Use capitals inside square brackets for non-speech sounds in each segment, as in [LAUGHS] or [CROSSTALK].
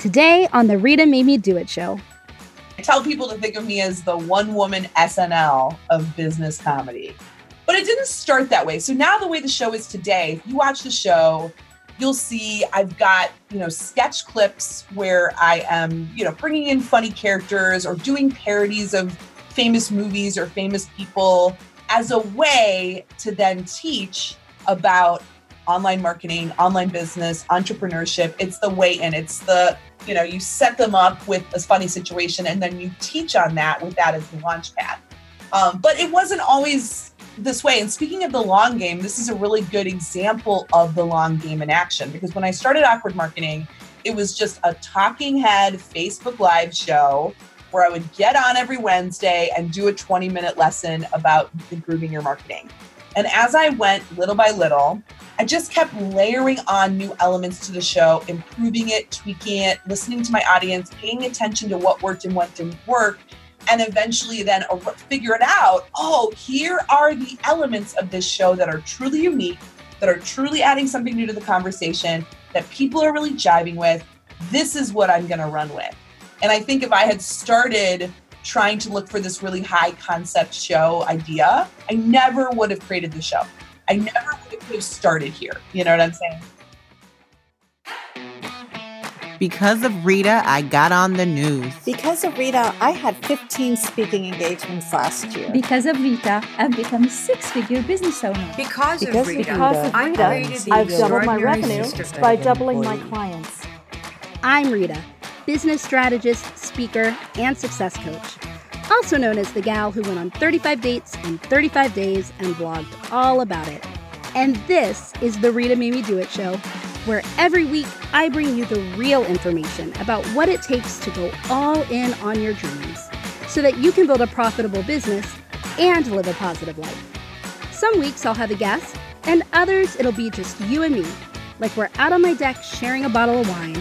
Today on the Rita Made Me Do It show. I tell people to think of me as the one woman SNL of business comedy. But it didn't start that way. So now the way the show is today, if you watch the show, you'll see I've got, you know, sketch clips where I am, you know, bringing in funny characters or doing parodies of famous movies or famous people as a way to then teach about online marketing, online business, entrepreneurship. It's the way in. It's the, you know, you set them up with a funny situation and then you teach on that with that as the launch pad. Um, but it wasn't always this way. And speaking of the long game, this is a really good example of the long game in action because when I started Awkward Marketing, it was just a talking head Facebook Live show where I would get on every Wednesday and do a 20 minute lesson about improving your marketing. And as I went little by little, I just kept layering on new elements to the show, improving it, tweaking it, listening to my audience, paying attention to what worked and what didn't work, and eventually then figure it out. Oh, here are the elements of this show that are truly unique, that are truly adding something new to the conversation, that people are really jiving with. This is what I'm going to run with. And I think if I had started trying to look for this really high concept show idea, I never would have created the show. I never would have started here. You know what I'm saying? Because of Rita, I got on the news. Because of Rita, I had 15 speaking engagements last year. Because of Rita, I've become a six-figure business owner. Because, because of Rita, because of Rita I've doubled my revenue by doubling my clients. I'm Rita, business strategist, speaker, and success coach. Also known as the gal who went on 35 dates in 35 days and blogged all about it. And this is the Rita Made Me Do It show, where every week I bring you the real information about what it takes to go all in on your dreams so that you can build a profitable business and live a positive life. Some weeks I'll have a guest, and others it'll be just you and me, like we're out on my deck sharing a bottle of wine.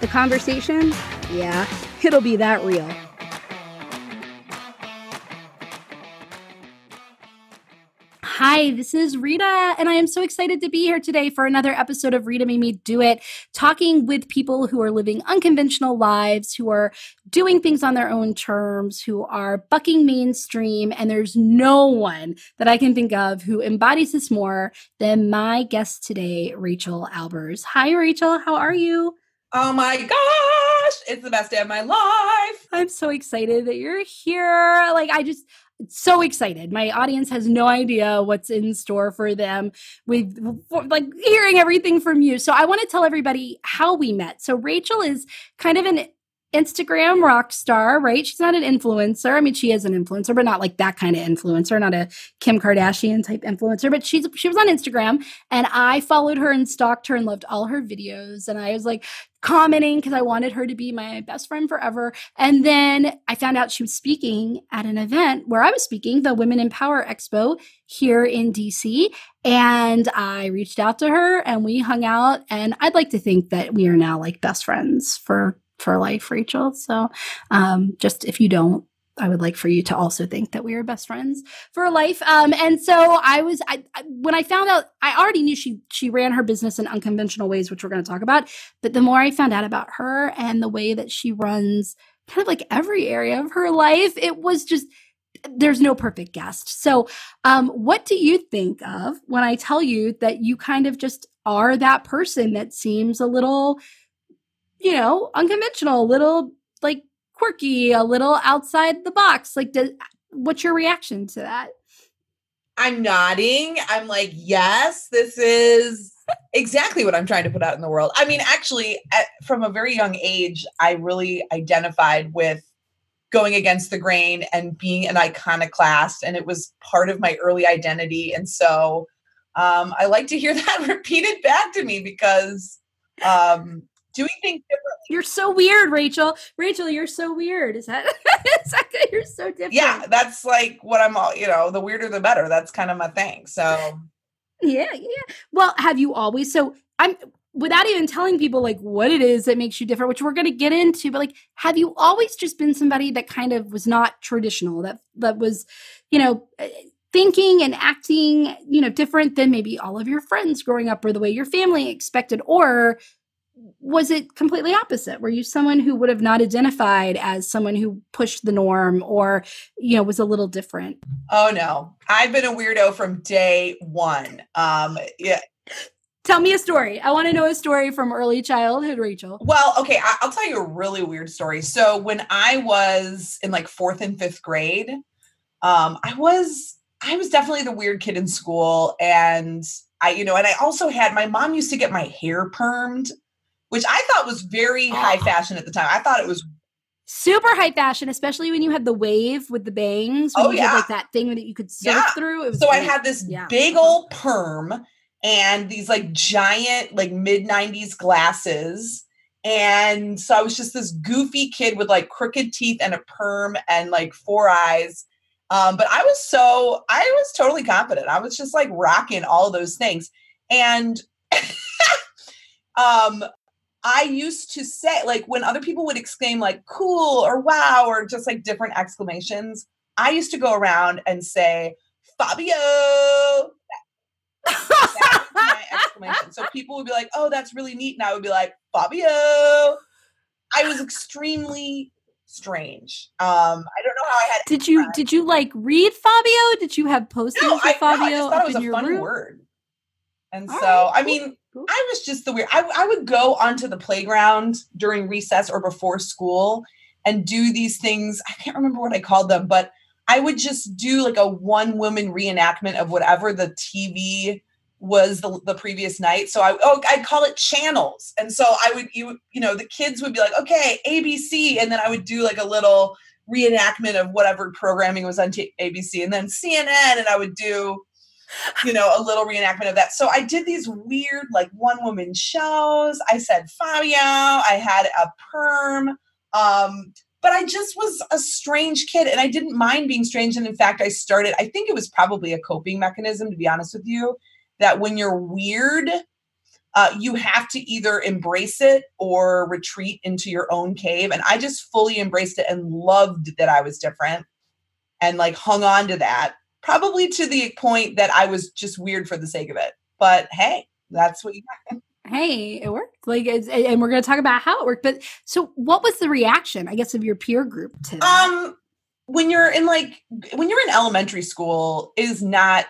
The conversation, yeah, it'll be that real. Hi, this is Rita, and I am so excited to be here today for another episode of Rita Made Me Do It, talking with people who are living unconventional lives, who are doing things on their own terms, who are bucking mainstream. And there's no one that I can think of who embodies this more than my guest today, Rachael Albers. Hi, Rachael. How are you? Oh my gosh, it's the best day of my life. I'm so excited that you're here. Like, I just, so excited. My audience has no idea what's in store for them with like hearing everything from you. So I want to tell everybody how we met. So Rachael is kind of an Instagram rock star, right? She's not an influencer. I mean, she is an influencer, but not like that kind of influencer, not a Kim Kardashian type influencer, but she's she was on Instagram and I followed her and stalked her and loved all her videos and I was like commenting because I wanted her to be my best friend forever. And then I found out she was speaking at an event where I was speaking, the Women Empower Expo here in DC. And I reached out to her and we hung out. And I'd like to think that we are now like best friends for for life, Rachael. So um, just if you don't, I would like for you to also think that we are best friends for life. Um, and so I was, I, I, when I found out, I already knew she she ran her business in unconventional ways, which we're going to talk about. But the more I found out about her and the way that she runs, kind of like every area of her life, it was just there's no perfect guest. So, um, what do you think of when I tell you that you kind of just are that person that seems a little you know, unconventional, a little like quirky, a little outside the box. Like, does, what's your reaction to that? I'm nodding. I'm like, yes, this is [LAUGHS] exactly what I'm trying to put out in the world. I mean, actually, at, from a very young age, I really identified with going against the grain and being an iconoclast, and it was part of my early identity. And so um, I like to hear [LAUGHS] that repeated back to me because um, doing things differently. You're so weird, Rachael. Rachael, you're so weird. Is that, [LAUGHS] is that you're so different? Yeah, that's like what I'm all, you know, the weirder the better. That's kind of my thing. So Yeah, yeah. Well, have you always so I'm without even telling people like what it is that makes you different, which we're going to get into, but like have you always just been somebody that kind of was not traditional, that that was, you know, eh, thinking and acting, you know, different than maybe all of your friends growing up or the way your family expected or was it completely opposite? Were you someone who would have not identified as someone who pushed the norm or, you know, was a little different? Oh no. I've been a weirdo from day one. Um yeah. Tell me a story. I want to know a story from early childhood, Rachael. Well, okay, I- will tell you a really weird story. So when I was in like fourth and fifth grade, um, I was I was definitely the weird kid in school, and I, you know, and I also had my mom used to get my hair permed, which I thought was very high fashion at the time. I thought it was super high fashion, especially when you had the wave with the bangs. When oh you yeah, had, like that thing that you could surf yeah. through. so great. I had this yeah. big old perm and these like giant like mid 90s glasses and so i was just this goofy kid with like crooked teeth and a perm and like four eyes um, but i was so i was totally confident i was just like rocking all those things and [LAUGHS] um i used to say like when other people would exclaim like cool or wow or just like different exclamations i used to go around and say fabio my exclamation. So people would be like, "Oh, that's really neat," and I would be like, "Fabio." I was extremely strange. Um, I don't know how I had. Did you did you like read Fabio? Did you have posters no, of Fabio? No, I just thought it was a funny room? word. And All so, right, I mean. I was just the weird. I, I would go onto the playground during recess or before school and do these things. I can't remember what I called them, but I would just do like a one woman reenactment of whatever the TV was the, the previous night. So I oh I'd call it channels. And so I would you you know the kids would be like, okay, ABC, and then I would do like a little reenactment of whatever programming was on t- ABC, and then CNN, and I would do you know a little reenactment of that. So I did these weird like one woman shows. I said Fabio. I had a perm. Um, but I just was a strange kid and I didn't mind being strange. And in fact, I started, I think it was probably a coping mechanism, to be honest with you that when you're weird, uh, you have to either embrace it or retreat into your own cave. And I just fully embraced it and loved that I was different and like hung on to that, probably to the point that I was just weird for the sake of it. But hey, that's what you got. [LAUGHS] Hey, it worked. Like, and we're going to talk about how it worked. But so, what was the reaction, I guess, of your peer group to that? Um, when you're in like when you're in elementary school is not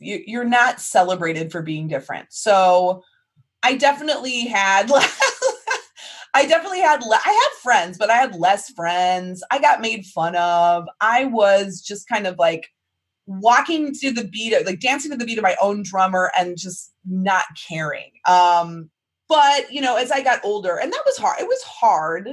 you're not celebrated for being different so i definitely had [LAUGHS] i definitely had i had friends but i had less friends i got made fun of i was just kind of like walking to the beat of like dancing to the beat of my own drummer and just not caring. Um but you know as i got older and that was hard it was hard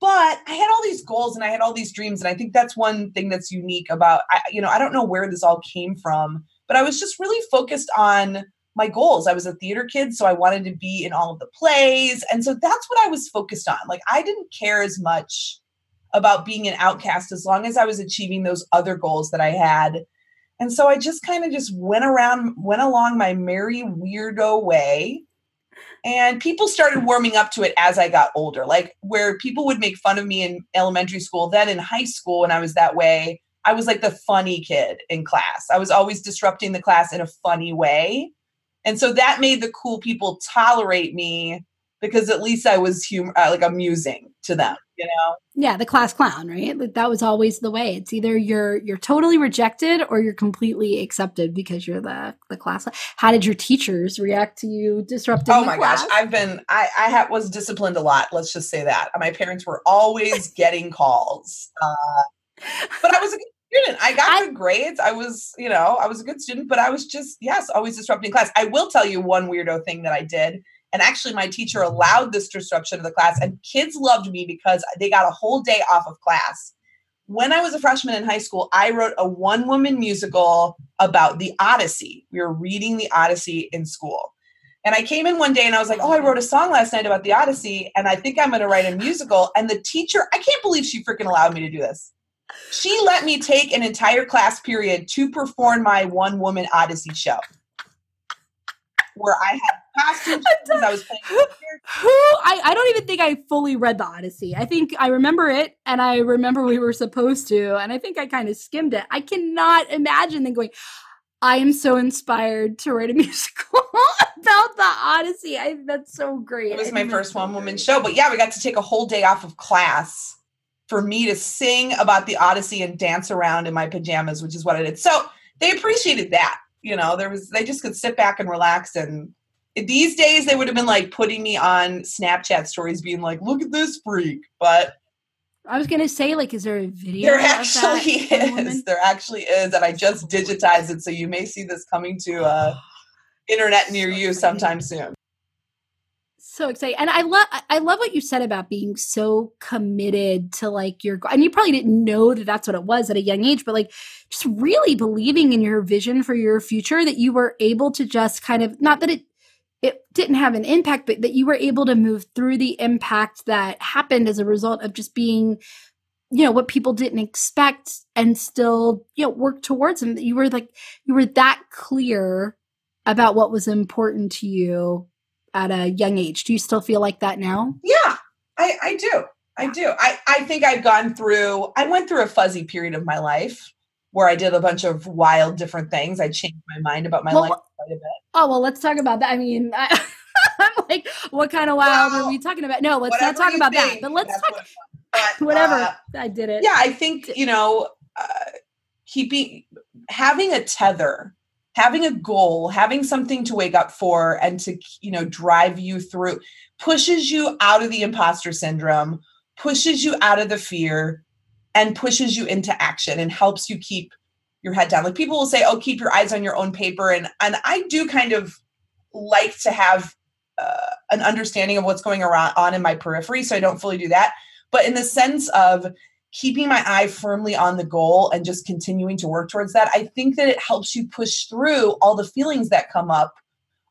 but i had all these goals and i had all these dreams and i think that's one thing that's unique about I, you know i don't know where this all came from but i was just really focused on my goals. I was a theater kid so i wanted to be in all of the plays and so that's what i was focused on. Like i didn't care as much about being an outcast as long as i was achieving those other goals that i had and so i just kind of just went around went along my merry weirdo way and people started warming up to it as I got older, like where people would make fun of me in elementary school. Then in high school, when I was that way, I was like the funny kid in class. I was always disrupting the class in a funny way. And so that made the cool people tolerate me because at least I was humor, uh, like amusing to them, you know? Yeah, the class clown, right? Like that was always the way. It's either you're you're totally rejected or you're completely accepted because you're the the class. How did your teachers react to you disrupting? Oh my class? gosh, I've been I I ha- was disciplined a lot. Let's just say that my parents were always [LAUGHS] getting calls, uh, but I was a good student. I got I, good grades. I was, you know, I was a good student, but I was just yes, always disrupting class. I will tell you one weirdo thing that I did and actually, my teacher allowed this disruption of the class, and kids loved me because they got a whole day off of class. When I was a freshman in high school, I wrote a one woman musical about the Odyssey. We were reading the Odyssey in school. And I came in one day and I was like, oh, I wrote a song last night about the Odyssey, and I think I'm going to write a musical. And the teacher, I can't believe she freaking allowed me to do this. She let me take an entire class period to perform my one woman Odyssey show where I had costumes. [LAUGHS] Because I was playing. [GASPS] Who I, I don't even think I fully read the Odyssey. I think I remember it and I remember we were supposed to, and I think I kind of skimmed it. I cannot imagine them going, I am so inspired to write a [LAUGHS] musical about the Odyssey. I that's so great. It was my first one woman show, but yeah, we got to take a whole day off of class for me to sing about the Odyssey and dance around in my pajamas, which is what I did. So they appreciated that. You know, there was they just could sit back and relax and these days they would have been like putting me on Snapchat stories being like, look at this freak. But I was gonna say, like, is there a video? There actually is. There actually is, and I just digitized it, so you may see this coming to uh, internet near you sometime soon. So exciting, and I love I love what you said about being so committed to like your and you probably didn't know that that's what it was at a young age, but like just really believing in your vision for your future that you were able to just kind of not that it it didn't have an impact, but that you were able to move through the impact that happened as a result of just being, you know, what people didn't expect and still, you know, work towards them. You were like, you were that clear about what was important to you at a young age. Do you still feel like that now? Yeah, I, I do. I do. I, I think I've gone through, I went through a fuzzy period of my life where I did a bunch of wild different things. I changed my mind about my well, life quite a bit. Oh well, let's talk about that. I mean, [LAUGHS] I, am like, what kind of wild well, are we talking about? No, let's not talk about think, that. But let's talk. What, [LAUGHS] but, whatever. Uh, I did it. Yeah, I think you know, uh, keeping having a tether, having a goal, having something to wake up for, and to you know drive you through, pushes you out of the imposter syndrome, pushes you out of the fear, and pushes you into action and helps you keep your head down. Like people will say, "Oh, keep your eyes on your own paper," and and I do kind of like to have uh, an understanding of what's going around on in my periphery, so I don't fully do that. But in the sense of keeping my eye firmly on the goal and just continuing to work towards that, I think that it helps you push through all the feelings that come up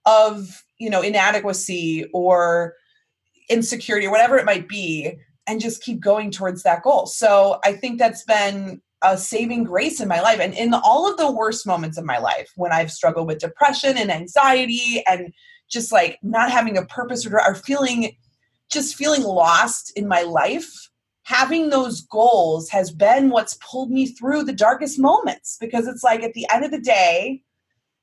of you know inadequacy or insecurity or whatever it might be and just keep going towards that goal. So I think that's been a saving grace in my life. And in all of the worst moments of my life, when I've struggled with depression and anxiety and just like not having a purpose or, or feeling just feeling lost in my life, having those goals has been what's pulled me through the darkest moments because it's like at the end of the day,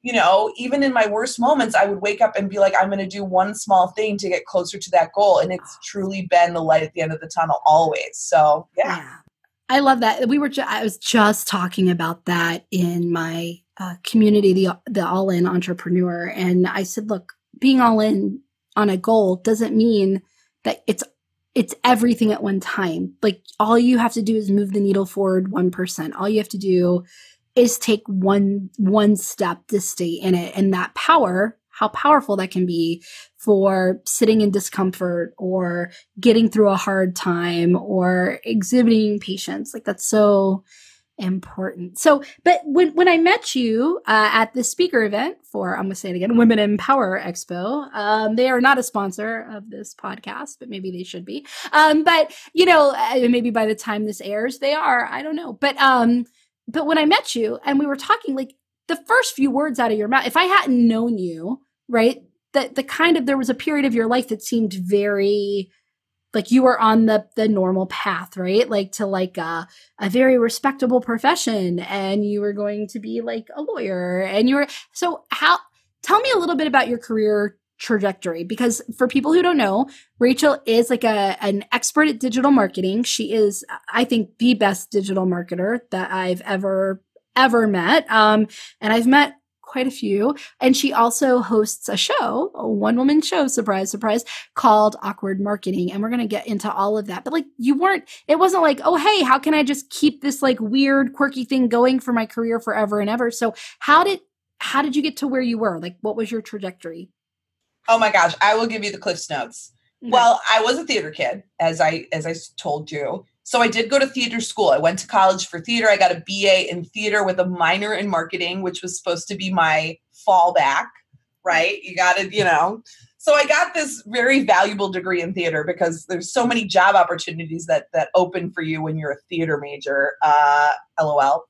you know, even in my worst moments, I would wake up and be like, I'm going to do one small thing to get closer to that goal. And it's truly been the light at the end of the tunnel always. So, yeah. yeah. I love that. We were, ju- I was just talking about that in my uh, community, the, the all in entrepreneur. And I said, look, being all in on a goal doesn't mean that it's it's everything at one time. Like all you have to do is move the needle forward 1%. All you have to do is take one one step to stay in it and that power how powerful that can be for sitting in discomfort or getting through a hard time or exhibiting patience like that's so important. So but when, when i met you uh, at the speaker event for i'm gonna say it again women empower expo um, they are not a sponsor of this podcast but maybe they should be. Um, but you know uh, maybe by the time this airs they are i don't know. But um but when I met you and we were talking, like the first few words out of your mouth, if I hadn't known you, right, that the kind of there was a period of your life that seemed very like you were on the the normal path, right? Like to like a, a very respectable profession, and you were going to be like a lawyer, and you were so how. Tell me a little bit about your career trajectory because for people who don't know rachael is like a an expert at digital marketing she is i think the best digital marketer that i've ever ever met um and i've met quite a few and she also hosts a show a one woman show surprise surprise called awkward marketing and we're going to get into all of that but like you weren't it wasn't like oh hey how can i just keep this like weird quirky thing going for my career forever and ever so how did how did you get to where you were like what was your trajectory Oh my gosh, I will give you the Cliffs Notes. Mm-hmm. Well, I was a theater kid, as I as I told you. So I did go to theater school. I went to college for theater. I got a BA in theater with a minor in marketing, which was supposed to be my fallback, right? You got to, you know. So I got this very valuable degree in theater because there's so many job opportunities that that open for you when you're a theater major. Uh, LOL.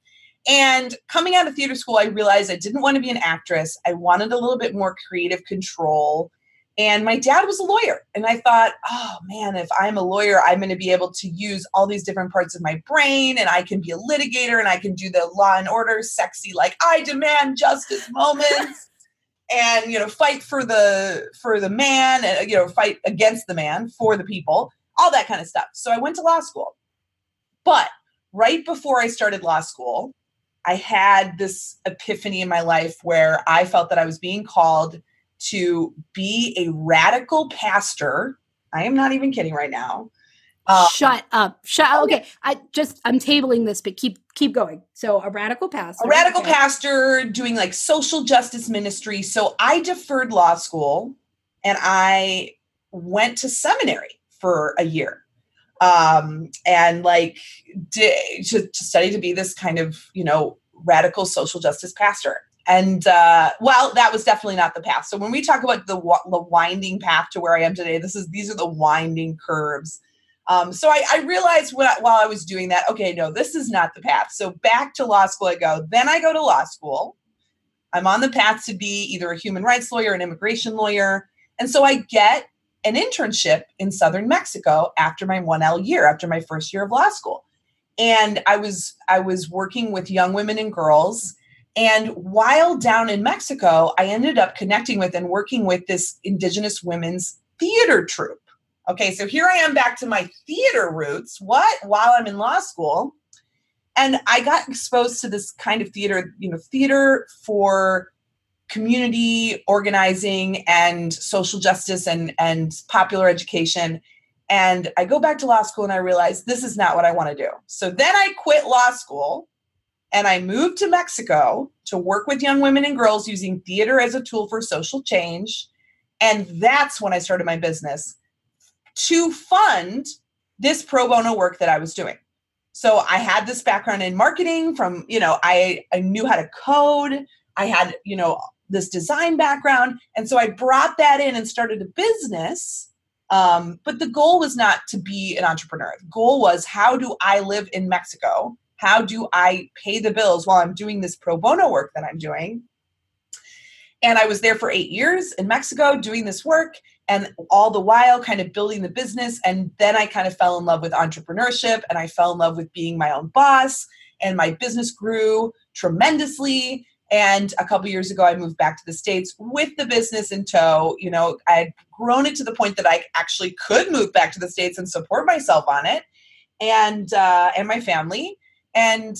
And coming out of theater school, I realized I didn't want to be an actress. I wanted a little bit more creative control. And my dad was a lawyer. And I thought, oh man, if I'm a lawyer, I'm going to be able to use all these different parts of my brain and I can be a litigator and I can do the law and order sexy, like I demand justice moments. [LAUGHS] and you know fight for the for the man and you know fight against the man for the people all that kind of stuff so i went to law school but right before i started law school i had this epiphany in my life where i felt that i was being called to be a radical pastor. I am not even kidding right now. Um, Shut up. Shut okay. I just I'm tabling this, but keep keep going. So a radical pastor. A radical okay. pastor doing like social justice ministry. So I deferred law school and I went to seminary for a year. Um and like to, to study to be this kind of, you know, radical social justice pastor and uh, well that was definitely not the path. So when we talk about the, the winding path to where i am today this is these are the winding curves. Um, so I, I realized I, while i was doing that okay no this is not the path. So back to law school i go. Then i go to law school. I'm on the path to be either a human rights lawyer an immigration lawyer. And so i get an internship in southern mexico after my 1l year after my first year of law school. And i was i was working with young women and girls and while down in Mexico, I ended up connecting with and working with this Indigenous women's theater troupe. Okay, so here I am back to my theater roots. What? While I'm in law school. And I got exposed to this kind of theater, you know, theater for community organizing and social justice and, and popular education. And I go back to law school and I realize this is not what I want to do. So then I quit law school and I moved to Mexico to work with young women and girls using theater as a tool for social change. And that's when I started my business to fund this pro bono work that I was doing. So I had this background in marketing from, you know, I, I knew how to code. I had, you know, this design background. And so I brought that in and started a business. Um, but the goal was not to be an entrepreneur. The goal was how do I live in Mexico how do I pay the bills while I'm doing this pro bono work that I'm doing? And I was there for eight years in Mexico doing this work and all the while kind of building the business. And then I kind of fell in love with entrepreneurship and I fell in love with being my own boss. And my business grew tremendously. And a couple years ago, I moved back to the States with the business in tow. You know, I had grown it to the point that I actually could move back to the States and support myself on it and uh, and my family. And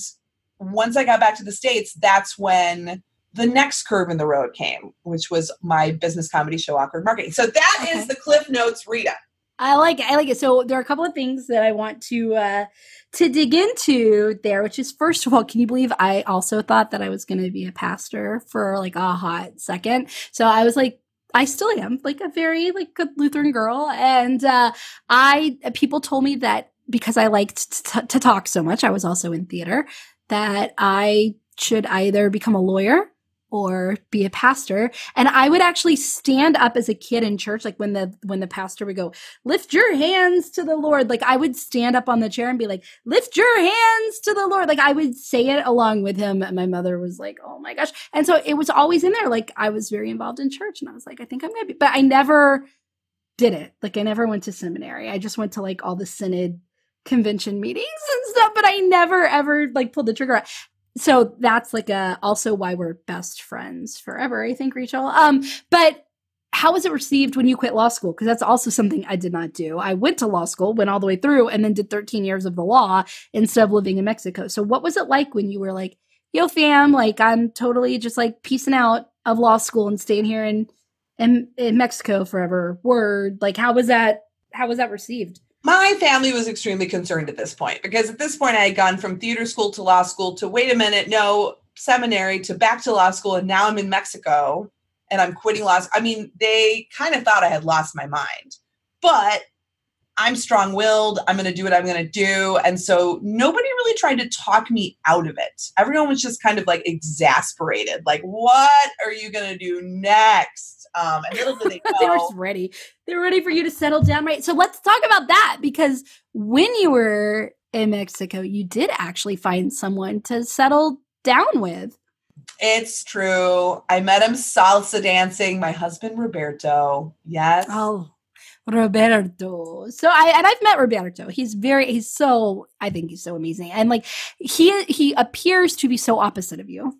once I got back to the States, that's when the next curve in the road came, which was my business comedy show, Awkward Marketing. So that okay. is the Cliff Notes, Rita. I like it. I like it. So there are a couple of things that I want to uh, to dig into there. Which is first of all, can you believe I also thought that I was going to be a pastor for like a hot second? So I was like, I still am like a very like good Lutheran girl, and uh, I people told me that because I liked t- to talk so much, I was also in theater, that I should either become a lawyer or be a pastor. And i would actually stand up as a kid in church like when the when the pastor would go lift your hands to the lord. Like i would stand up on the chair and be like lift your hands to the lord. Like i would say it along with him and my mother was like oh my gosh. And so it was always in there. Like i was very involved in church and i was like i think i'm gonna be but i never did it. Like i never went to seminary. I just went to like all the synod convention meetings and stuff, but I never ever like pulled the trigger. So that's like a also why we're best friends forever, I think, Rachael. Um, but how was it received when you quit law school? Because that's also something I did not do. I went to law school, went all the way through, and then did 13 years of the law instead of living in Mexico. So what was it like when you were like, yo, fam, like I'm totally just like piecing out of law school and staying here in in, in Mexico forever? Word. Like how was that how was that received? My family was extremely concerned at this point because at this point I had gone from theater school to law school to wait a minute, no, seminary to back to law school. And now I'm in Mexico and I'm quitting law. I mean, they kind of thought I had lost my mind, but I'm strong willed. I'm going to do what I'm going to do. And so nobody really tried to talk me out of it. Everyone was just kind of like exasperated. Like, what are you going to do next? Um, and little did they know. [LAUGHS] they were just ready. They were ready for you to settle down, right? So let's talk about that because when you were in Mexico, you did actually find someone to settle down with. It's true. I met him salsa dancing. My husband Roberto. Yes. Oh, Roberto. So I and I've met Roberto. He's very he's so I think he's so amazing. And like he he appears to be so opposite of you.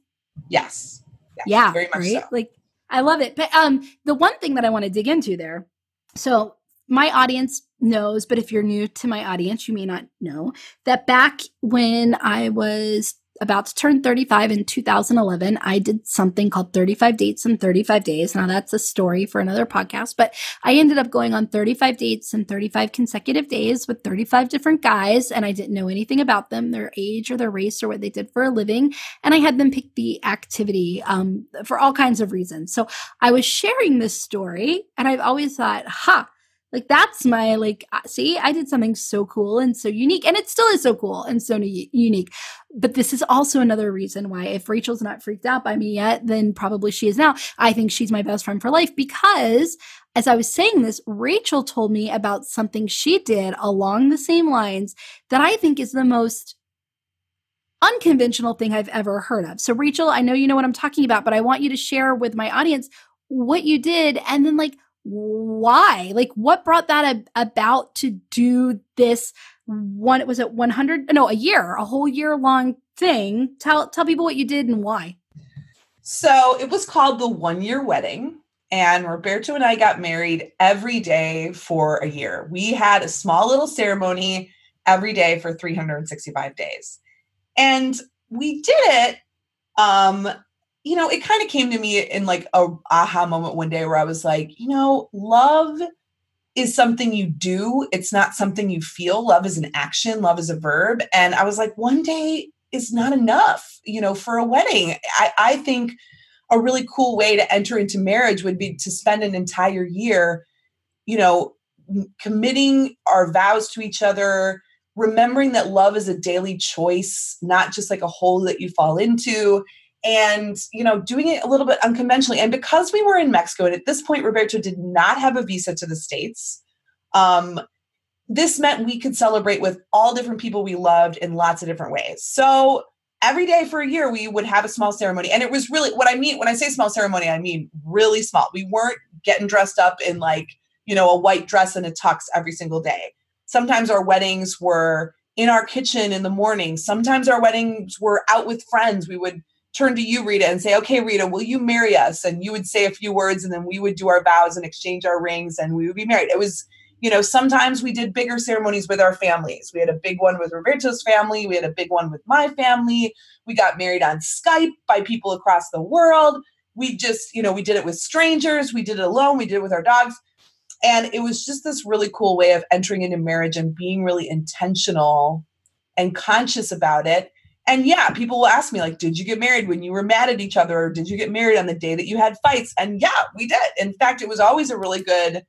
Yes. yes yeah. Very much right? so. Like I love it. But um the one thing that I want to dig into there. So my audience knows, but if you're new to my audience, you may not know that back when I was about to turn 35 in 2011, I did something called 35 dates in 35 days. Now that's a story for another podcast, but I ended up going on 35 dates in 35 consecutive days with 35 different guys and I didn't know anything about them, their age or their race or what they did for a living. And I had them pick the activity um, for all kinds of reasons. So I was sharing this story and I've always thought, ha, like that's my like uh, see i did something so cool and so unique and it still is so cool and so unique. But this is also another reason why if rachael's not freaked out by me yet then probably she is now. I think she's my best friend for life because as i was saying this rachael told me about something she did along the same lines that i think is the most unconventional thing i've ever heard of. So rachael i know you know what i'm talking about but i want you to share with my audience what you did and then like why? Like, what brought that ab- about to do this? One, was it 100? No, a year, a whole year long thing. Tell, tell people what you did and why. So it was called the one year wedding. And Roberto and I got married every day for a year. We had a small little ceremony every day for 365 days. And we did it um, you know, it kind of came to me in like a aha moment one day where I was like, you know, love is something you do. It's not something you feel. Love is an action, love is a verb. And I was like, one day is not enough, you know, for a wedding. I, I think a really cool way to enter into marriage would be to spend an entire year, you know, committing our vows to each other, remembering that love is a daily choice, not just like a hole that you fall into and you know doing it a little bit unconventionally. And because we were in mexico and at this point roberto did not have a visa to the states um, this meant we could celebrate with all different people we loved in lots of different ways. So every day for a year we would have a small ceremony. And it was really what i mean when i say small ceremony i mean really small. We weren't getting dressed up in like you know a white dress and a tux every single day. Sometimes our weddings were in our kitchen in the morning. Sometimes our weddings were out with friends. We would turn to you, Rita, and say, okay, Rita, will you marry us? And you would say a few words and then we would do our vows and exchange our rings and we would be married. It was, you know, sometimes we did bigger ceremonies with our families. We had a big one with Roberto's family. We had a big one with my family. We got married on Skype by people across the world. We just, you know, we did it with strangers. We did it alone. We did it with our dogs. And it was just this really cool way of entering into marriage and being really intentional and conscious about it and yeah, people will ask me, like, did you get married when you were mad at each other? Or did you get married on the day that you had fights? And yeah, we did. In fact, it was always a really good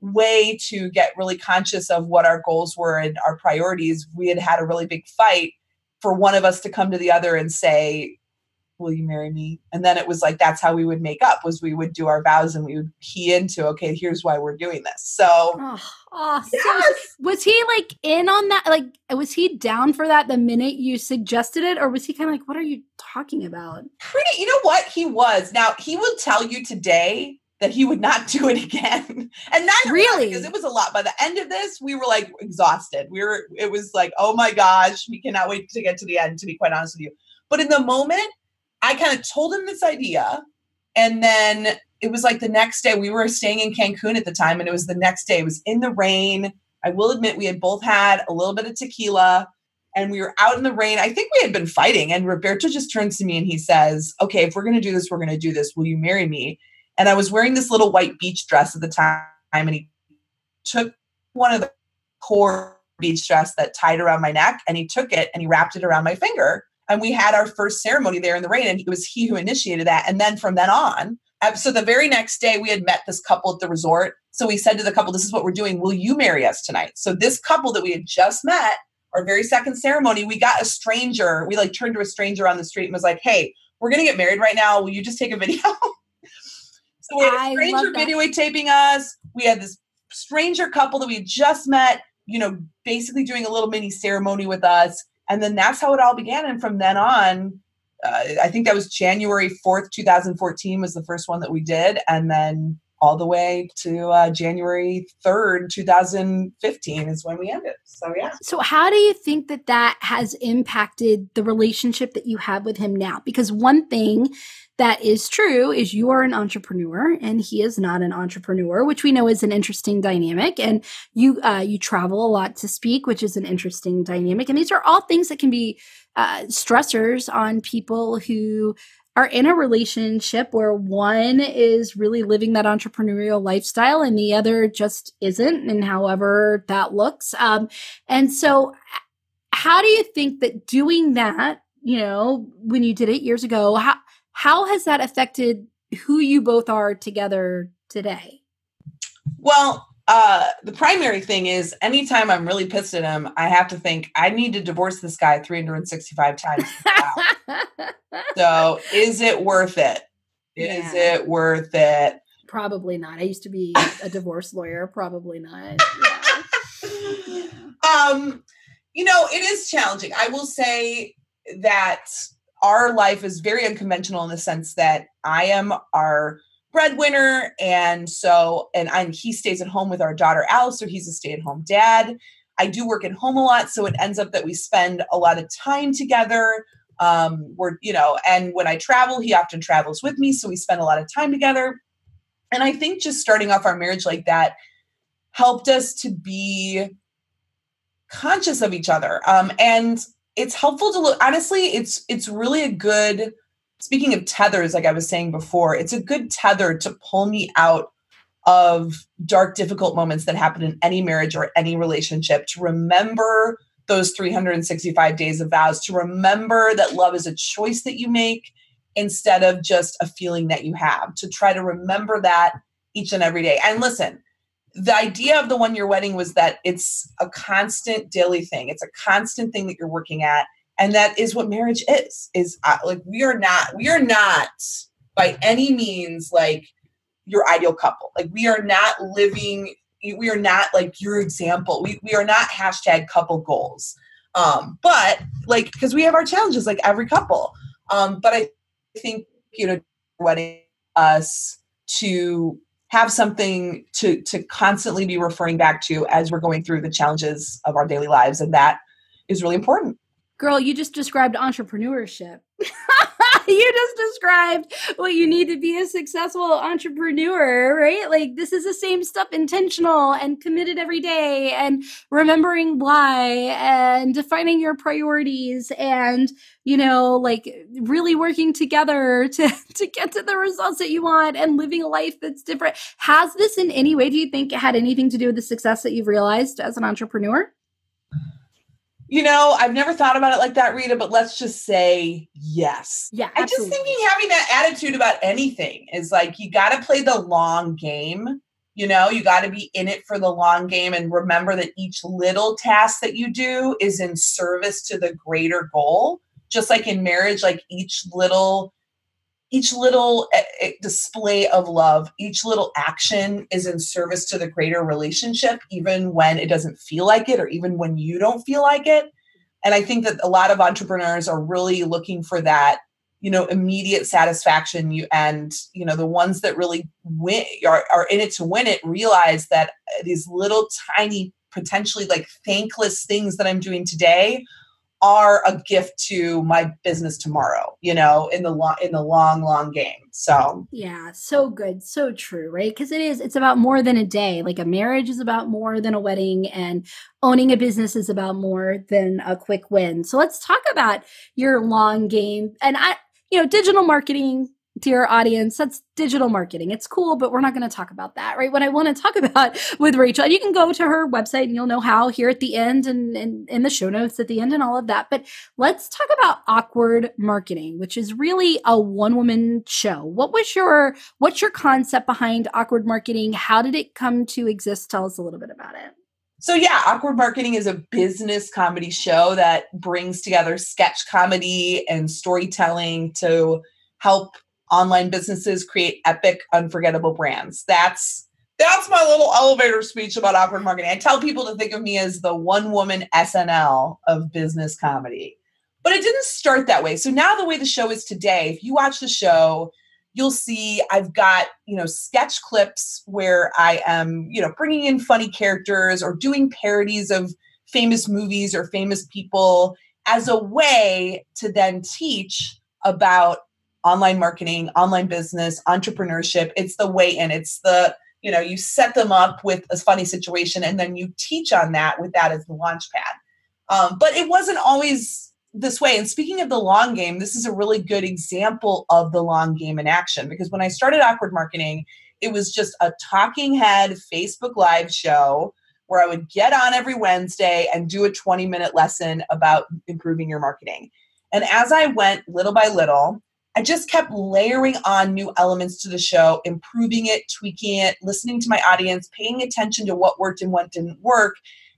way to get really conscious of what our goals were and our priorities. We had had a really big fight for one of us to come to the other and say, will you marry me? And then it was like that's how we would make up was we would do our vows and we would key into okay here's why we're doing this. So oh, oh yes. so was he like in on that? Like was he down for that the minute you suggested it or was he kind of like what are you talking about? Pretty you know what? He was. Now he will tell you today that he would not [LAUGHS] do it again. And not really? because it was a lot. By the end of this we were like exhausted. We were it was like oh my gosh we cannot wait to get to the end to be quite honest with you. But in the moment I kind of told him this idea. And then it was like the next day, we were staying in Cancun at the time, and it was the next day. It was in the rain. I will admit, we had both had a little bit of tequila and we were out in the rain. I think we had been fighting. And Roberto just turns to me and he says, Okay, if we're going to do this, we're going to do this. Will you marry me? And I was wearing this little white beach dress at the time. And he took one of the core beach dress that tied around my neck and he took it and he wrapped it around my finger and we had our first ceremony there in the rain and it was he who initiated that. And then from then on uh, so the very next day we had met this couple at the resort. So we said to the couple this is what we're doing. Will you marry us tonight? So this couple that we had just met our very second ceremony we got a stranger. We like turned to a stranger on the street and was like hey we're gonna get married right now. Will you just take a video? [LAUGHS] So we had a stranger videotaping us. We had this stranger couple that we had just met you know basically doing a little mini ceremony with us and then that's how it all began and from then on uh, I think that was January 4th, 2014 was the first one that we did. And then all the way to uh, January 3rd, 2015 is when we ended. So, yeah. So, how do you think that that has impacted the relationship that you have with him now? Because one thing that is true is you are an entrepreneur and he is not an entrepreneur which we know is an interesting dynamic and you uh, you travel a lot to speak which is an interesting dynamic and these are all things that can be uh, stressors on people who are in a relationship where one is really living that entrepreneurial lifestyle and the other just isn't and however that looks um, and so how do you think that doing that you know when you did it years ago how how has that affected who you both are together today? Well, uh, the primary thing is anytime I'm really pissed at him, I have to think I need to divorce this guy 365 times. [LAUGHS] so is it worth it? Is yeah. it worth it? Probably not. I used to be a divorce lawyer. Probably not. Yeah. [LAUGHS] Um, you know, it is challenging. I will say that our life is very unconventional in the sense that I am our breadwinner, and so and I'm he stays at home with our daughter Alice, so he's a stay-at-home dad. I do work at home a lot, so it ends up that we spend a lot of time together. Um, we're you know, and when I travel, he often travels with me, so we spend a lot of time together. And I think just starting off our marriage like that helped us to be conscious of each other. Um, and it's helpful to look honestly it's it's really a good speaking of tethers like i was saying before it's a good tether to pull me out of dark difficult moments that happen in any marriage or any relationship to remember those 365 days of vows to remember that love is a choice that you make instead of just a feeling that you have to try to remember that each and every day. And listen the idea of the one year wedding was that it's a constant daily thing. It's a constant thing that you're working at and that is what marriage is is uh, like we are not we are not by any means like your ideal couple. Like we are not living we are not like your example. We, we are not hashtag couple goals. Um but like because we have our challenges like every couple. Um but i think you know wedding us to have something to to constantly be referring back to as we're going through the challenges of our daily lives and that is really important girl you just described entrepreneurship [LAUGHS] you just described what you need to be a successful entrepreneur, right? Like this is the same stuff intentional and committed every day and remembering why and defining your priorities and you know like really working together [LAUGHS] to to get to the results that you want and living a life that's different. Has this in any way do you think had anything to do with the success that you've realized as an entrepreneur? You know, I've never thought about it like that, Rita, but let's just say yes. Yeah. I'm just thinking having that attitude about anything is like you got to play the long game. You know, you got to be in it for the long game and remember that each little task that you do is in service to the greater goal. Just like in marriage, like each little each little eh, eh, display of love, each little action is in service to the greater relationship, even when it doesn't feel like it or even when you don't feel like it. And I think that a lot of entrepreneurs are really looking for that, you know, immediate satisfaction. You and you know the ones that really win are, are in it to win it realize that uh, these little tiny, potentially like thankless things that I'm doing today are a gift to my business tomorrow you know in the long in the long long game so. Yeah so good so true right? Because it is it's about more than a day like a marriage is about more than a wedding and owning a business is about more than a quick win. So let's talk about your long game and i you know digital marketing dear audience, that's digital marketing. It's cool, but we're not going to talk about that, right? What I want to talk [LAUGHS] about with Rachael, and you can go to her website and you'll know how here at the end and, in the show notes at the end and all of that. But let's talk about awkward marketing, which is really a one woman show. What was your, what's your concept behind awkward marketing? How did it come to exist? Tell us a little bit about it. So yeah, Awkward Marketing is a business comedy show that brings together sketch comedy and storytelling to help online businesses create epic, unforgettable brands. That's that's my little elevator speech about awkward marketing. I tell people to think of me as the one woman SNL of business comedy. But it didn't start that way. So now the way the show is today, if you watch the show, you'll see I've got, you know, sketch clips where I am, you know, bringing in funny characters or doing parodies of famous movies or famous people as a way to then teach about online marketing, online business, entrepreneurship. It's the way in. It's the, you know, you set them up with a funny situation and then you teach on that with that as the launch pad. Um, but it wasn't always this way. And speaking of the long game, this is a really good example of the long game in action because when I started Awkward Marketing, it was just a talking head Facebook Live show where I would get on every Wednesday and do a 20 minute lesson about improving your marketing. And as I went little by little, I just kept layering on new elements to the show, improving it, tweaking it, listening to my audience, paying attention to what worked and what didn't work,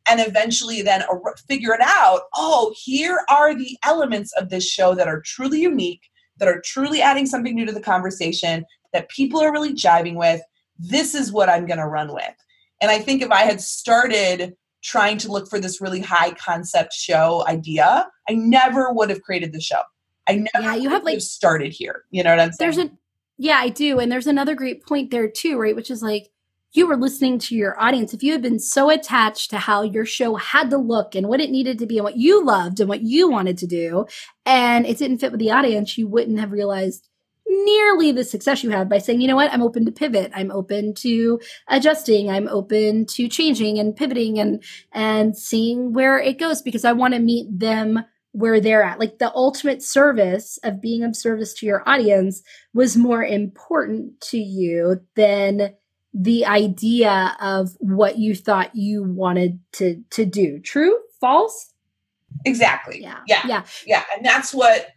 and eventually then figure it out. Oh, here are the elements of this show that are truly unique, that are truly adding something new to the conversation, that people are really jiving with. This is what I'm going to run with. And I think if I had started trying to look for this really high concept show idea, I never would have created the show. I never yeah, you have like started here. You know what I'm saying? There's a yeah, I do. And there's another great point there too, right? Which is like you were listening to your audience. If you had been so attached to how your show had to look and what it needed to be and what you loved and what you wanted to do, and it didn't fit with the audience, you wouldn't have realized nearly the success you have by saying, you know what, I'm open to pivot. I'm open to adjusting. I'm open to changing and pivoting and and seeing where it goes because I want to meet them where they're at. Like the ultimate service of being of service to your audience was more important to you than the idea of what you thought you wanted to to do. True? False? Exactly. Yeah. Yeah. Yeah. Yeah. And that's what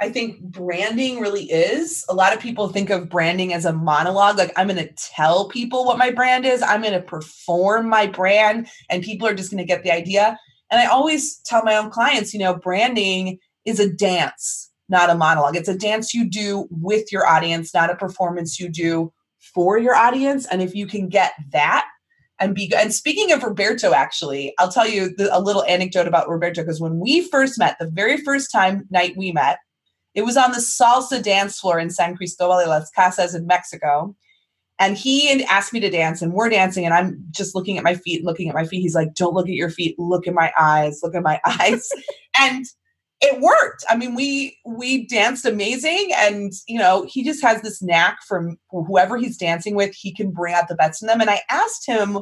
I think branding really is. A lot of people think of branding as a monologue. Like, I'm going to tell people what my brand is, I'm going to perform my brand, and people are just going to get the idea. And I always tell my own clients, you know, branding is a dance, not a monologue. It's a dance you do with your audience, not a performance you do for your audience. And if you can get that, and be and speaking of Roberto, actually, I'll tell you the, a little anecdote about Roberto because when we first met, the very first time night we met, it was on the salsa dance floor in San Cristobal de las Casas in Mexico. And he asked me to dance, and we're dancing, and I'm just looking at my feet, looking at my feet. He's like, Don't look at your feet, look at my eyes, look at my [LAUGHS] eyes. and it worked. I mean, we we danced amazing, and you know, he just has this knack from whoever he's dancing with, he can bring out the best in them. And I asked him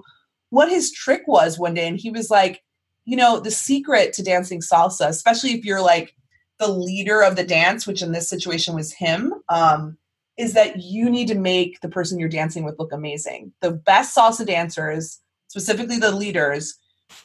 what his trick was one day, and he was like, you know, the secret to dancing salsa, especially if you're like the leader of the dance, which in this situation was him, um, is that you need to make the person you're dancing with look amazing. The best salsa dancers, specifically the leaders,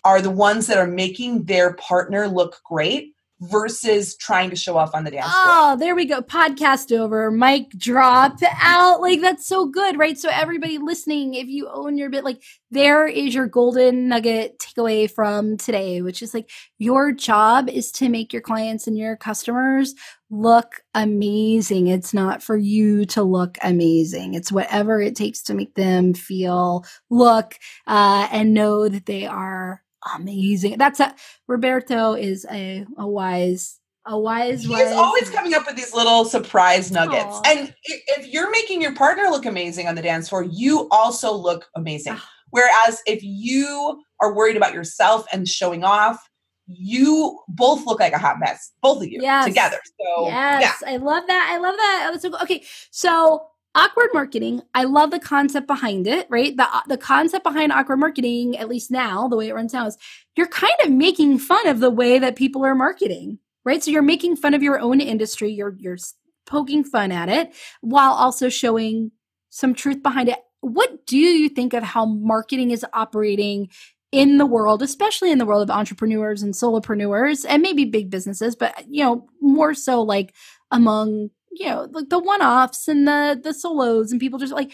are the ones that are making their partner look great versus trying to show off on the dance floor. Oh, there we go. Podcast over. Mic drop out. Like that's so good, right? So everybody listening, if you own your bit, like there is your golden nugget takeaway from today, which is like your job is to make your clients and your customers look amazing. It's not for you to look amazing. It's whatever it takes to make them feel, look, uh, and know that they are amazing. That's a Roberto is a a wise a wise. He's wise always coming up with these little surprise nuggets. Aw. And if you're making your partner look amazing on the dance floor, you also look amazing. Ah. Whereas if you are worried about yourself and showing off, you both look like a hot mess, both of you Yes. together. So yeah, Yes, I love that. I love that. So. Okay, so awkward marketing. I love the concept behind it. Right, the the concept behind awkward marketing, at least now, the way it runs now, is you're kind of making fun of the way that people are marketing. Right, so you're making fun of your own industry. You're you're poking fun at it while also showing some truth behind it. What do you think of how marketing is operating in the world, especially in the world of entrepreneurs and solopreneurs and maybe big businesses, but you know, more so like among, you know, like the one-offs and the the solos and people just like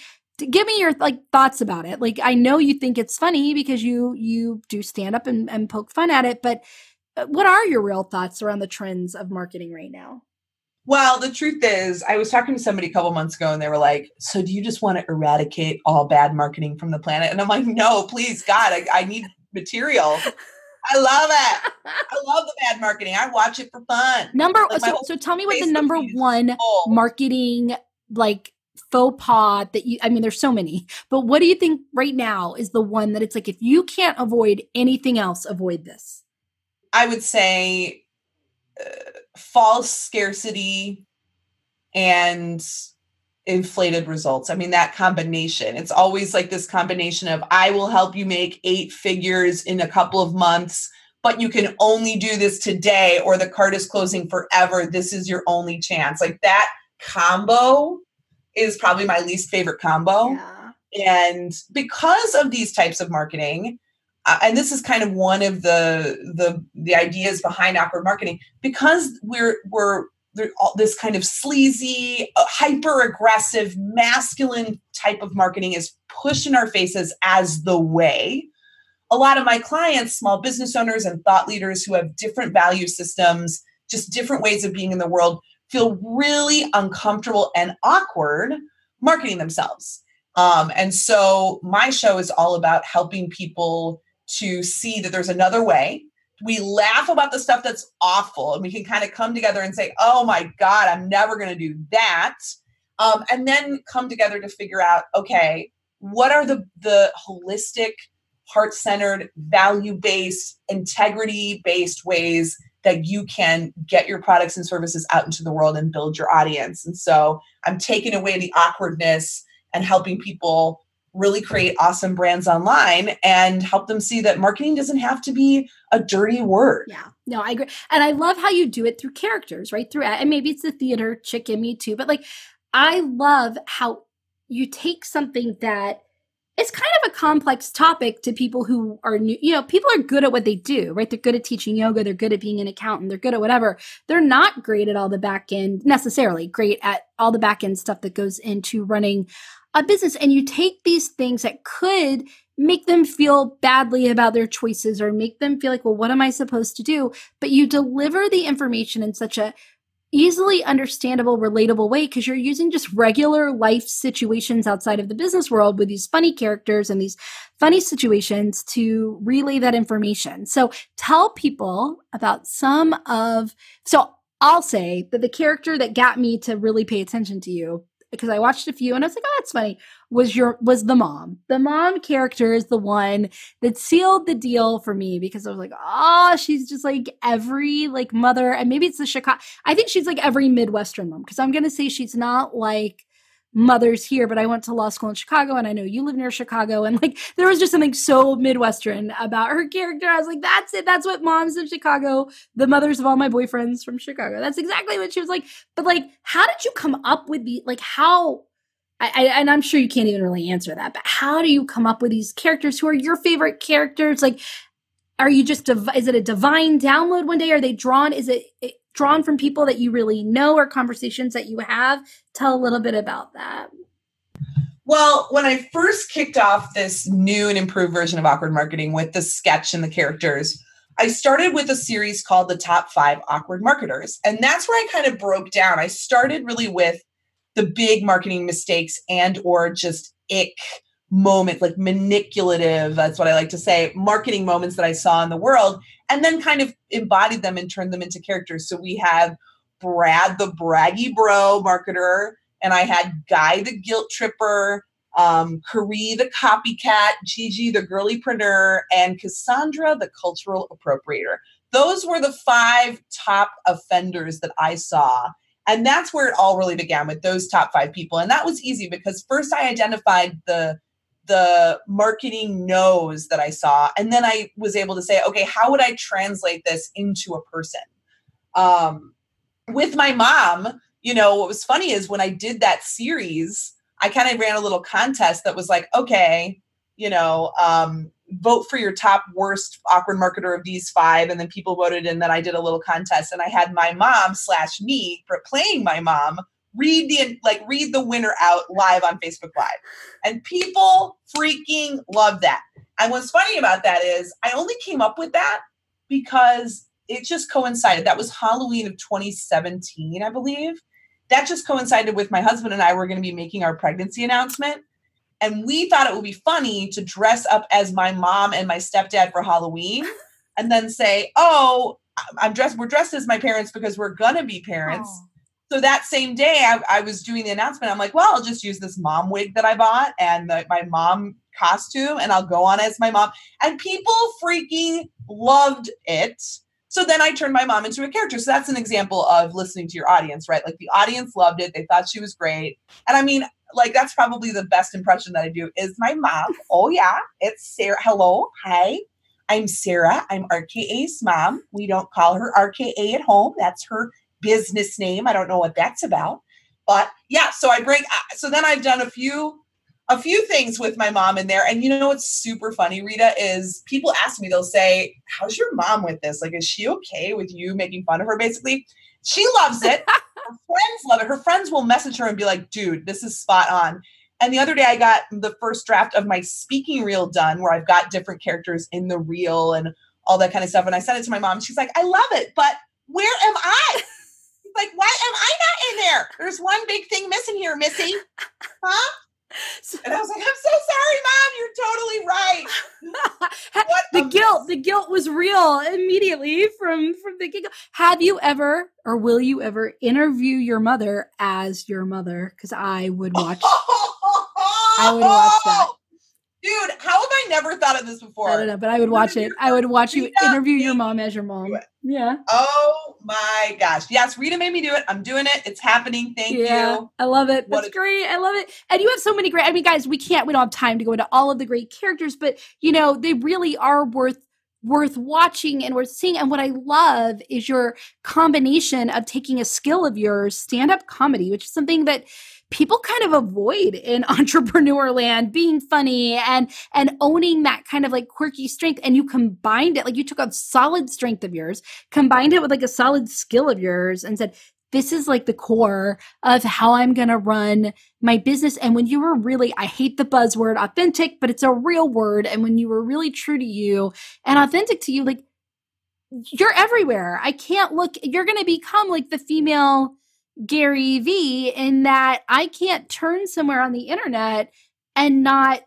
give me your like thoughts about it. Like I know you think it's funny because you you do stand up and, and poke fun at it, but uh, what are your real thoughts around the trends of marketing right now? Well, the truth is, I was talking to somebody a couple months ago and they were like, So do you just want to eradicate all bad marketing from the planet? And I'm like, No, please, God, I, I need material. I love it. I [LAUGHS] love the bad marketing. I watch it for fun. Number like so, so tell me what the number one marketing like faux pas that you I mean there's so many. But what do you think right now is the one that it's like if you can't avoid anything else avoid this? I would say uh, false scarcity and inflated results. I mean, that combination, it's always like this combination of I will help you make eight figures in a couple of months, but you can only do this today or the card is closing forever. This is your only chance. Like that combo is probably my least favorite combo. Yeah. And because of these types of marketing, uh, and this is kind of one of the the the ideas behind awkward marketing because we're we're this kind of sleazy, uh, hyper aggressive, masculine type of marketing is pushed in our faces as the way. A lot of my clients, small business owners and thought leaders who have different value systems, just different ways of being in the world, feel really uncomfortable and awkward marketing themselves. Um, and so my show is all about helping people to see that there's another way we laugh about the stuff that's awful and we can kind of come together and say oh my god i'm never going to do that. Um, and then come together to figure out okay what are the the holistic heart-centered value-based integrity-based ways that you can get your products and services out into the world and build your audience? And so i'm taking away the awkwardness and helping people really create awesome brands online and help them see that marketing doesn't have to be a dirty word. Yeah. No, I agree. And I love how you do it through characters, right? Through and maybe it's the theater chick in me too, but like I love how you take something that it's kind of a complex topic to people who are new. You know, people are good at what they do, right? They're good at teaching yoga. They're good at being an accountant. They're good at whatever. They're not great at all the back end, necessarily great at all the back end stuff that goes into running a business and you take these things that could make them feel badly about their choices or make them feel like well what am i supposed to do but you deliver the information in such a easily understandable relatable way because you're using just regular life situations outside of the business world with these funny characters and these funny situations to relay that information. So tell people about some of so I'll say that the character that got me to really pay attention to you because I watched a few and I was like, oh, that's funny. Was your was the mom? The mom character is the one that sealed the deal for me because I was like, oh, she's just like every like mother, and maybe it's the Chicago. I think she's like every Midwestern mom because I'm gonna say she's not like mothers here, but I went to law school in Chicago and I know you live near Chicago. And like there was just something so Midwestern about her character. I was like, that's it. That's what moms in Chicago, the mothers of all my boyfriends from Chicago. That's exactly what she was like. But like, how did you come up with the like how I, I, and I'm sure you can't even really answer that, but how do you come up with these characters who are your favorite characters? Like, are you just, div- is it a divine download one day? Are they drawn? Is it, it drawn from people that you really know or conversations that you have? Tell a little bit about that. Well, when I first kicked off this new and improved version of awkward marketing with the sketch and the characters, I started with a series called the top five awkward marketers. And that's where I kind of broke down. I started really with the big marketing mistakes and or just ick moment like manipulative that's what i like to say marketing moments that i saw in the world and then kind of embodied them and turned them into characters. So we have Brad, the braggy bro marketer, and I had Guy, the guilt tripper, um, the copycat, Gigi, the girlypreneur, and Cassandra, the cultural appropriator. Those were the five top offenders that I saw. And that's where it all really began with those top five people. And that was easy because first I identified the the marketing knows that I saw. And then I was able to say, okay, how would I translate this into a person? Um, with my mom, you know, what was funny is when I did that series, I kind of ran a little contest that was like, okay, you know, um, vote for your top worst awkward marketer of these five. And then people voted, and then I did a little contest, and I had my mom slash me playing my mom read the like read the winner out live on Facebook Live. And people freaking love that. And what's funny about that is I only came up with that because it just coincided. That was Halloween of 2017, I believe. That just coincided with my husband and I were going to be making our pregnancy announcement. And we thought it would be funny to dress up as my mom and my stepdad for Halloween and then say, "Oh, I'm dressed. We're dressed as my parents because we're gonna be parents." So that same day, I, I, was doing the announcement. I'm like, "Well, I'll just use this mom wig that I bought and the, my mom costume, and I'll go on as my mom." And people freaking loved it. So then I turned my mom into a character. So that's an example of listening to your audience, right? Like the audience loved it. They thought she was great. And I mean, like that's probably the best impression that I do is my mom. [LAUGHS] Oh yeah, it's Sarah. Hello, hi. I'm Sarah. I'm RKA's mom. We don't call her RKA at home. That's her business name. I don't know what that's about. But yeah, so I bring uh, so then I've done a few a few things with my mom in there. And you know what's super funny, Rita, is people ask me, they'll say, How's your mom with this? Like, is she okay with you making fun of her? Basically, she loves it. [LAUGHS] her friends love it. Her friends will message her and be like, dude, this is spot on. And the other day I got the first draft of my speaking reel done where I've got different characters in the reel and all that kind of stuff. And I sent it to my mom. She's like, I love it, but where am I? Like, why am I not in there? There's one big thing missing here, Missy. Huh? [LAUGHS] and I was like, I'm so sorry, mom. You're totally right. [LAUGHS] the guilt, the guilt was real immediately from from the get Have you ever, or will you ever, interview your mother as your mother? Because I would watch. [LAUGHS] I would watch that. Dude, how have I never thought of this before? I don't know, but I would watch it. I would watch you interview your mom as your mom. Yeah. Oh my gosh. Yes, Rita made me do it. I'm doing it. It's happening. Thank yeah, you. I love it. That's great. I love it. And you have so many great, I mean, guys, we can't, we don't have time to go into all of the great characters, but you know, they really are worth worth watching and worth seeing. And what I love is your combination of taking a skill of yours, stand up comedy, which is something that people kind of avoid in [LAUGHS] entrepreneur land being funny and and owning that kind of like quirky strength and you combined it like you took a solid strength of yours combined it with like a solid skill of yours and said this is like the core of how I'm going to run my business. And when you were really, I hate the buzzword authentic, but it's a real word. And when you were really true to you and authentic to you, like you're everywhere. I can't look, you're going to become like the female Gary Vee in that I can't turn somewhere on the internet and not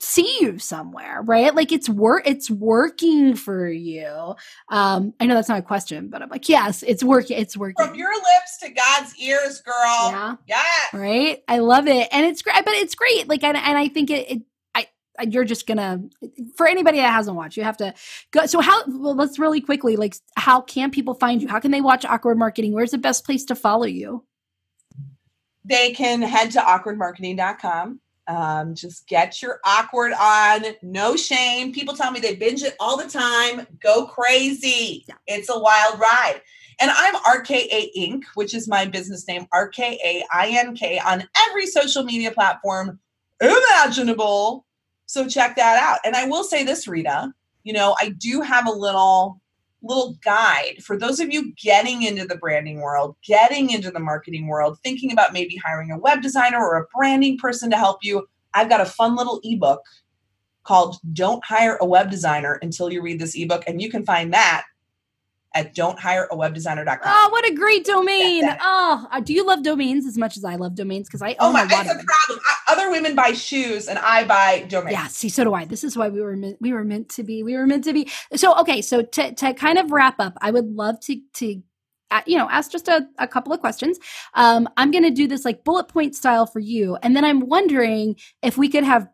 see you somewhere, right? Like it's work it's working for you. Um I know that's not a question, but I'm like, yes, it's working. It's working. From your lips to God's ears, girl. Yeah. Yeah. Right? I love it. And it's great, but it's great. Like and, and I think it, it you're just gonna for anybody that hasn't watched you have to go so how well, let's really quickly like how can people find you? How can they watch awkward marketing? Where's the best place to follow you? They can head to awkwardmarketing.com um, just get your awkward on no shame. People tell me they binge it all the time. Go crazy. Yeah. it's a wild ride. And I'm RKA ink, which is my business name, RKA INK, on every social media platform imaginable so check that out. And I will say this, Rita, you know, I do have a little little guide for those of you getting into the branding world, getting into the marketing world, thinking about maybe hiring a web designer or a branding person to help you. I've got a fun little ebook called Don't Hire a Web Designer Until You Read This Ebook. And you can find that at don'thireawebdesigner.com. Oh, what a great domain. Oh, uh, do you love domains as much as I love domains? Because I own oh my, it's a problem. I, other women buy shoes and I buy domains. Yeah, see, so do I. This is why we were meant, we were meant to be. We were meant to be. So, okay, so to, to kind of wrap up, I would love to, to uh, you know, ask just a, a couple of questions. Um, I'm going to do this like bullet point style for you. And then I'm wondering if we could have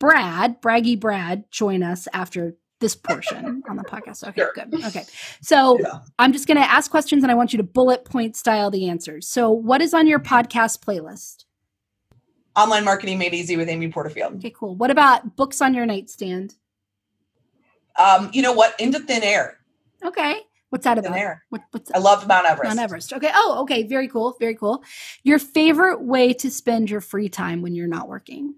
Brad, Braggy Brad, join us after this portion on the podcast. Okay, sure. good. Okay. So yeah. I'm just going to ask questions and I want you to bullet point style the answers. So, what is on your podcast playlist? Online Marketing Made Easy with Amy Porterfield. Okay, cool. What about books on your nightstand? Um, you know what? Into Thin Air. Okay. What's that about? Thin Air. What, what's I love Mount Everest. Mount Everest. Okay. Oh, okay. Very cool. Very cool. Your favorite way to spend your free time when you're not working?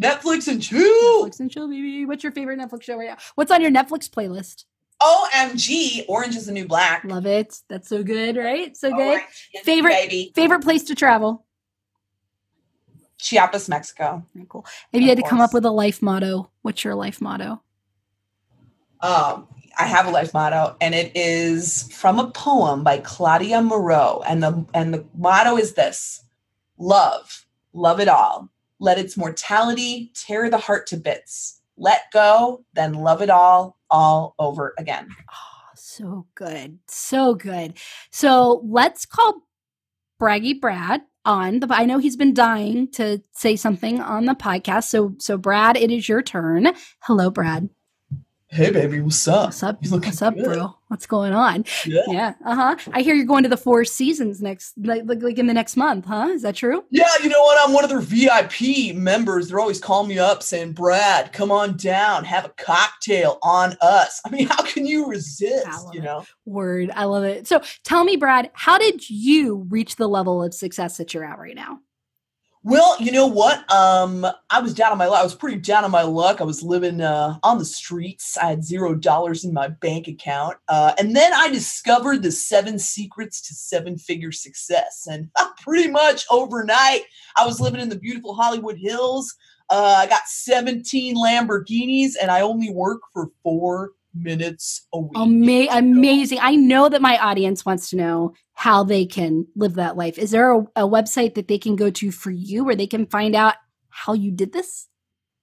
Netflix and chill. Netflix and chill, baby. What's your favorite Netflix show right now? What's on your Netflix playlist? OMG, Orange is the New Black. Love it. That's so good, right? So good. favorite baby. favorite place to travel? Chiapas, Mexico. Very cool. If you had to come up with a life motto, what's your life motto? Um, I have a life motto, and it is from a poem by Claudia Moreau, and the and the motto is this: love, love it all let its mortality tear the heart to bits. Let go, then love it all all over again. Oh, so good. So good. So let's call Braggy Brad on the I know he's been dying to say something on the podcast. So so Brad, it is your turn. Hello, Brad. Hey baby, what's up? What's up? What's up, good. bro? What's going on? Yeah. yeah. Uh-huh. I hear you're going to the Four Seasons next like, like like in the next month, huh? Is that true? Yeah, you know what? I'm one of their VIP members. They're always calling me up saying, "Brad, come on down, have a cocktail on us." I mean, [LAUGHS] how can you resist, you know? It. Word. I love it. So, tell me, Brad, how did you reach the level of success that you're at right now? Well, you know what? Um, I was down on my luck. I was pretty down on my luck. I was living uh, on the streets. I had zero dollars in my bank account, uh, and then I discovered the seven secrets to seven-figure success. And [LAUGHS] pretty much overnight, I was living in the beautiful Hollywood Hills. Uh, I got 17 Lamborghinis, and I only work for four minutes a week. Ama- amazing. I know that my audience wants to know how they can live that life. Is there a, a website that they can go to for you where they can find out how you did this?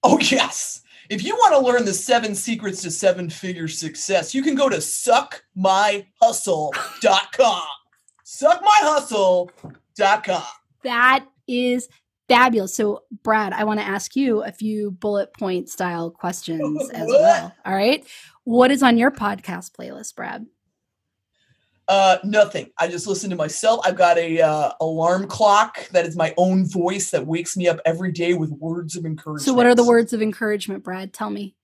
Oh, yes. If you want to learn the seven secrets to seven figure success, you can go to suckmyhustle.com. [LAUGHS] suckmyhustle.com. That is fabulous. So, Brad, I want to ask you a few bullet point style questions [LAUGHS] as well. All right. What is on your podcast playlist, Brad? Uh, nothing. I just listen to myself. I've got a uh, alarm clock that is my own voice that wakes me up every day with words of encouragement. So, what are the words of encouragement, Brad? Tell me.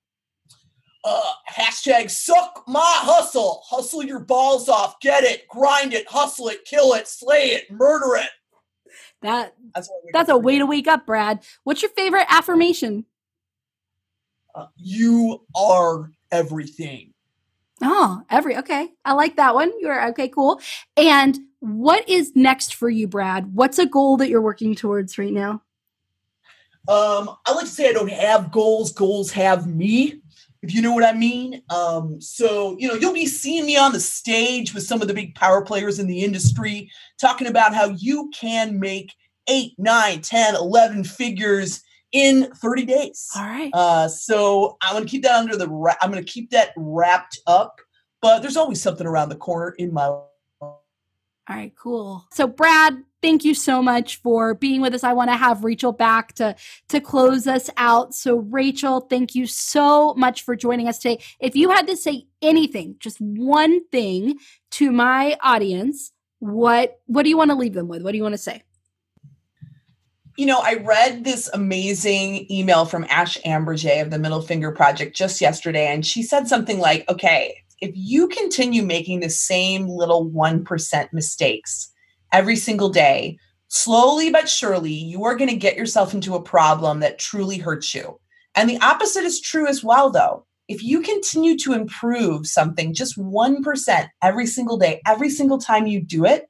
Uh, hashtag suck my hustle. Hustle your balls off. Get it. Grind it. Hustle it. Kill it. Slay it. Murder it. That that's, that's a way to wake up, Brad. What's your favorite affirmation? Uh, you are everything. Oh, every okay. I like that one. You're okay, cool. And what is next for you, Brad? What's a goal that you're working towards right now? Um, I like to say I don't have goals, goals have me, if you know what I mean. Um, so, you know, you'll be seeing me on the stage with some of the big power players in the industry talking about how you can make eight, nine, 10, 11 figures in 30 days. All right. Uh, so I'm going to keep that under the, ra- I'm going to keep that wrapped up, but there's always something around the corner in my life. All right, cool. So Brad, thank you so much for being with us. I want to have Rachael back to to close us out. So Rachael, thank you so much for joining us today. If you had to say anything, just one thing to my audience, what what do you want to leave them with? What do you want to say? you know, I read this amazing email from Ash Ambirge of the Middle Finger Project just yesterday, and she said something like, okay, if you continue making the same little 1% mistakes every single day, slowly but surely, you are going to get yourself into a problem that truly hurts you. And the opposite is true as well, though. If you continue to improve something just 1% every single day, every single time you do it,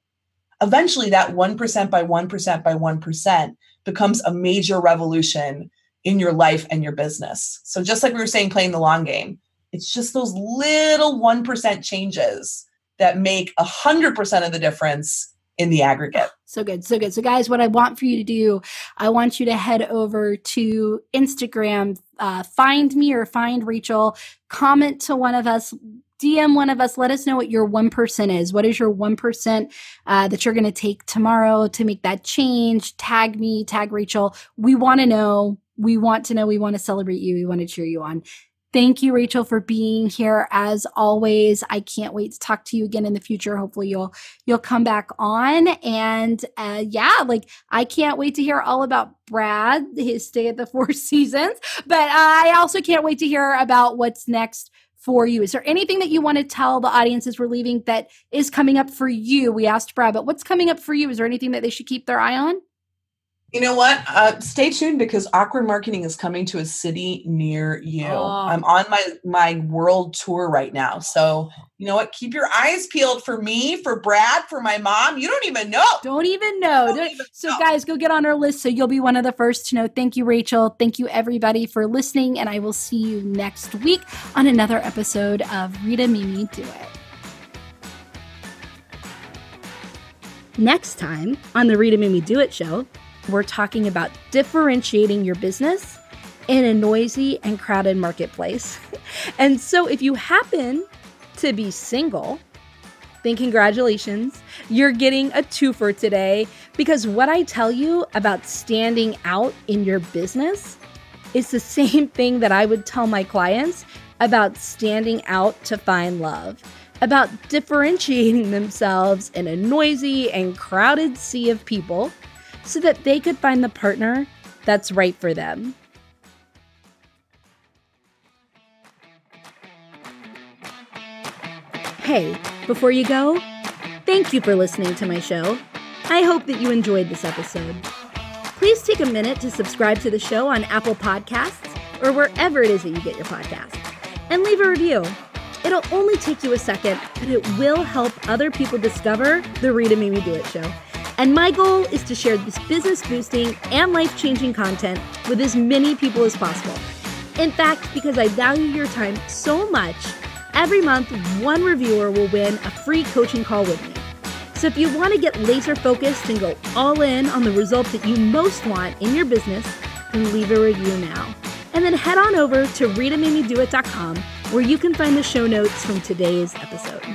eventually that 1% by 1% by 1% becomes a major revolution in your life and your business. So just like we were saying, playing the long game, it's just those little 1% changes that make 100% of the difference in the aggregate. So good. So good. So, guys, what I want for you to do, I want you to head over to Instagram, uh, find me or find Rachael, comment to one of us. DM one of us. Let us know what your 1% is. What is your 1% uh, that you're going to take tomorrow to make that change? Tag me, tag Rachael. We want to know. We want to know. We want to celebrate you. We want to cheer you on. Thank you, Rachael, for being here as always. I can't wait to talk to you again in the future. Hopefully, you'll you'll come back on. And uh, yeah, like I can't wait to hear all about Brad, his stay at the Four [LAUGHS] Seasons. But I also can't wait to hear about what's next for you. Is there anything that you want to tell the audiences we're leaving that is coming up for you? We asked Brad, but what's coming up for you? Is there anything that they should keep their eye on? You know what? Uh, stay tuned because Awkward Marketing is coming to a city near you. Oh. I'm on my my world tour right now, so you know what? Keep your eyes peeled for me, for Brad, for my mom. You don't even know. Don't even know. Don't even so, know. guys, go get on our list so you'll be one of the first to know. Thank you, Rachael. Thank you, everybody, for listening, and I will see you next week on another episode of Rita Made Me Do It. Next time on the Rita Made Me Do It show. We're talking about differentiating your business in a noisy and crowded marketplace. [LAUGHS] And so if you happen to be single, then congratulations. You're getting a twofer today because what I tell you about standing out in your business is the [LAUGHS] same thing that I would tell my clients about standing out to find love, about differentiating [LAUGHS] themselves in a noisy and crowded sea of people so that they could find the partner that's right for them. Hey, before you go, thank you for listening to my show. I hope that you enjoyed this episode. Please take a minute to subscribe to the show on Apple Podcasts or wherever it is that you get your podcast and leave a review. It'll only take you a second, but it will help other people discover the Rita Me Do It show. And my goal is to share this business boosting and life changing content with as many people as possible. In fact, because I value your time so much, every month one reviewer will win a free coaching call with me. So if you want to get laser focused and go all in on the result that you most want in your business, then leave a review now. And then head on over to RitaMadeMeDoIt.com where you can find the show notes from today's episode.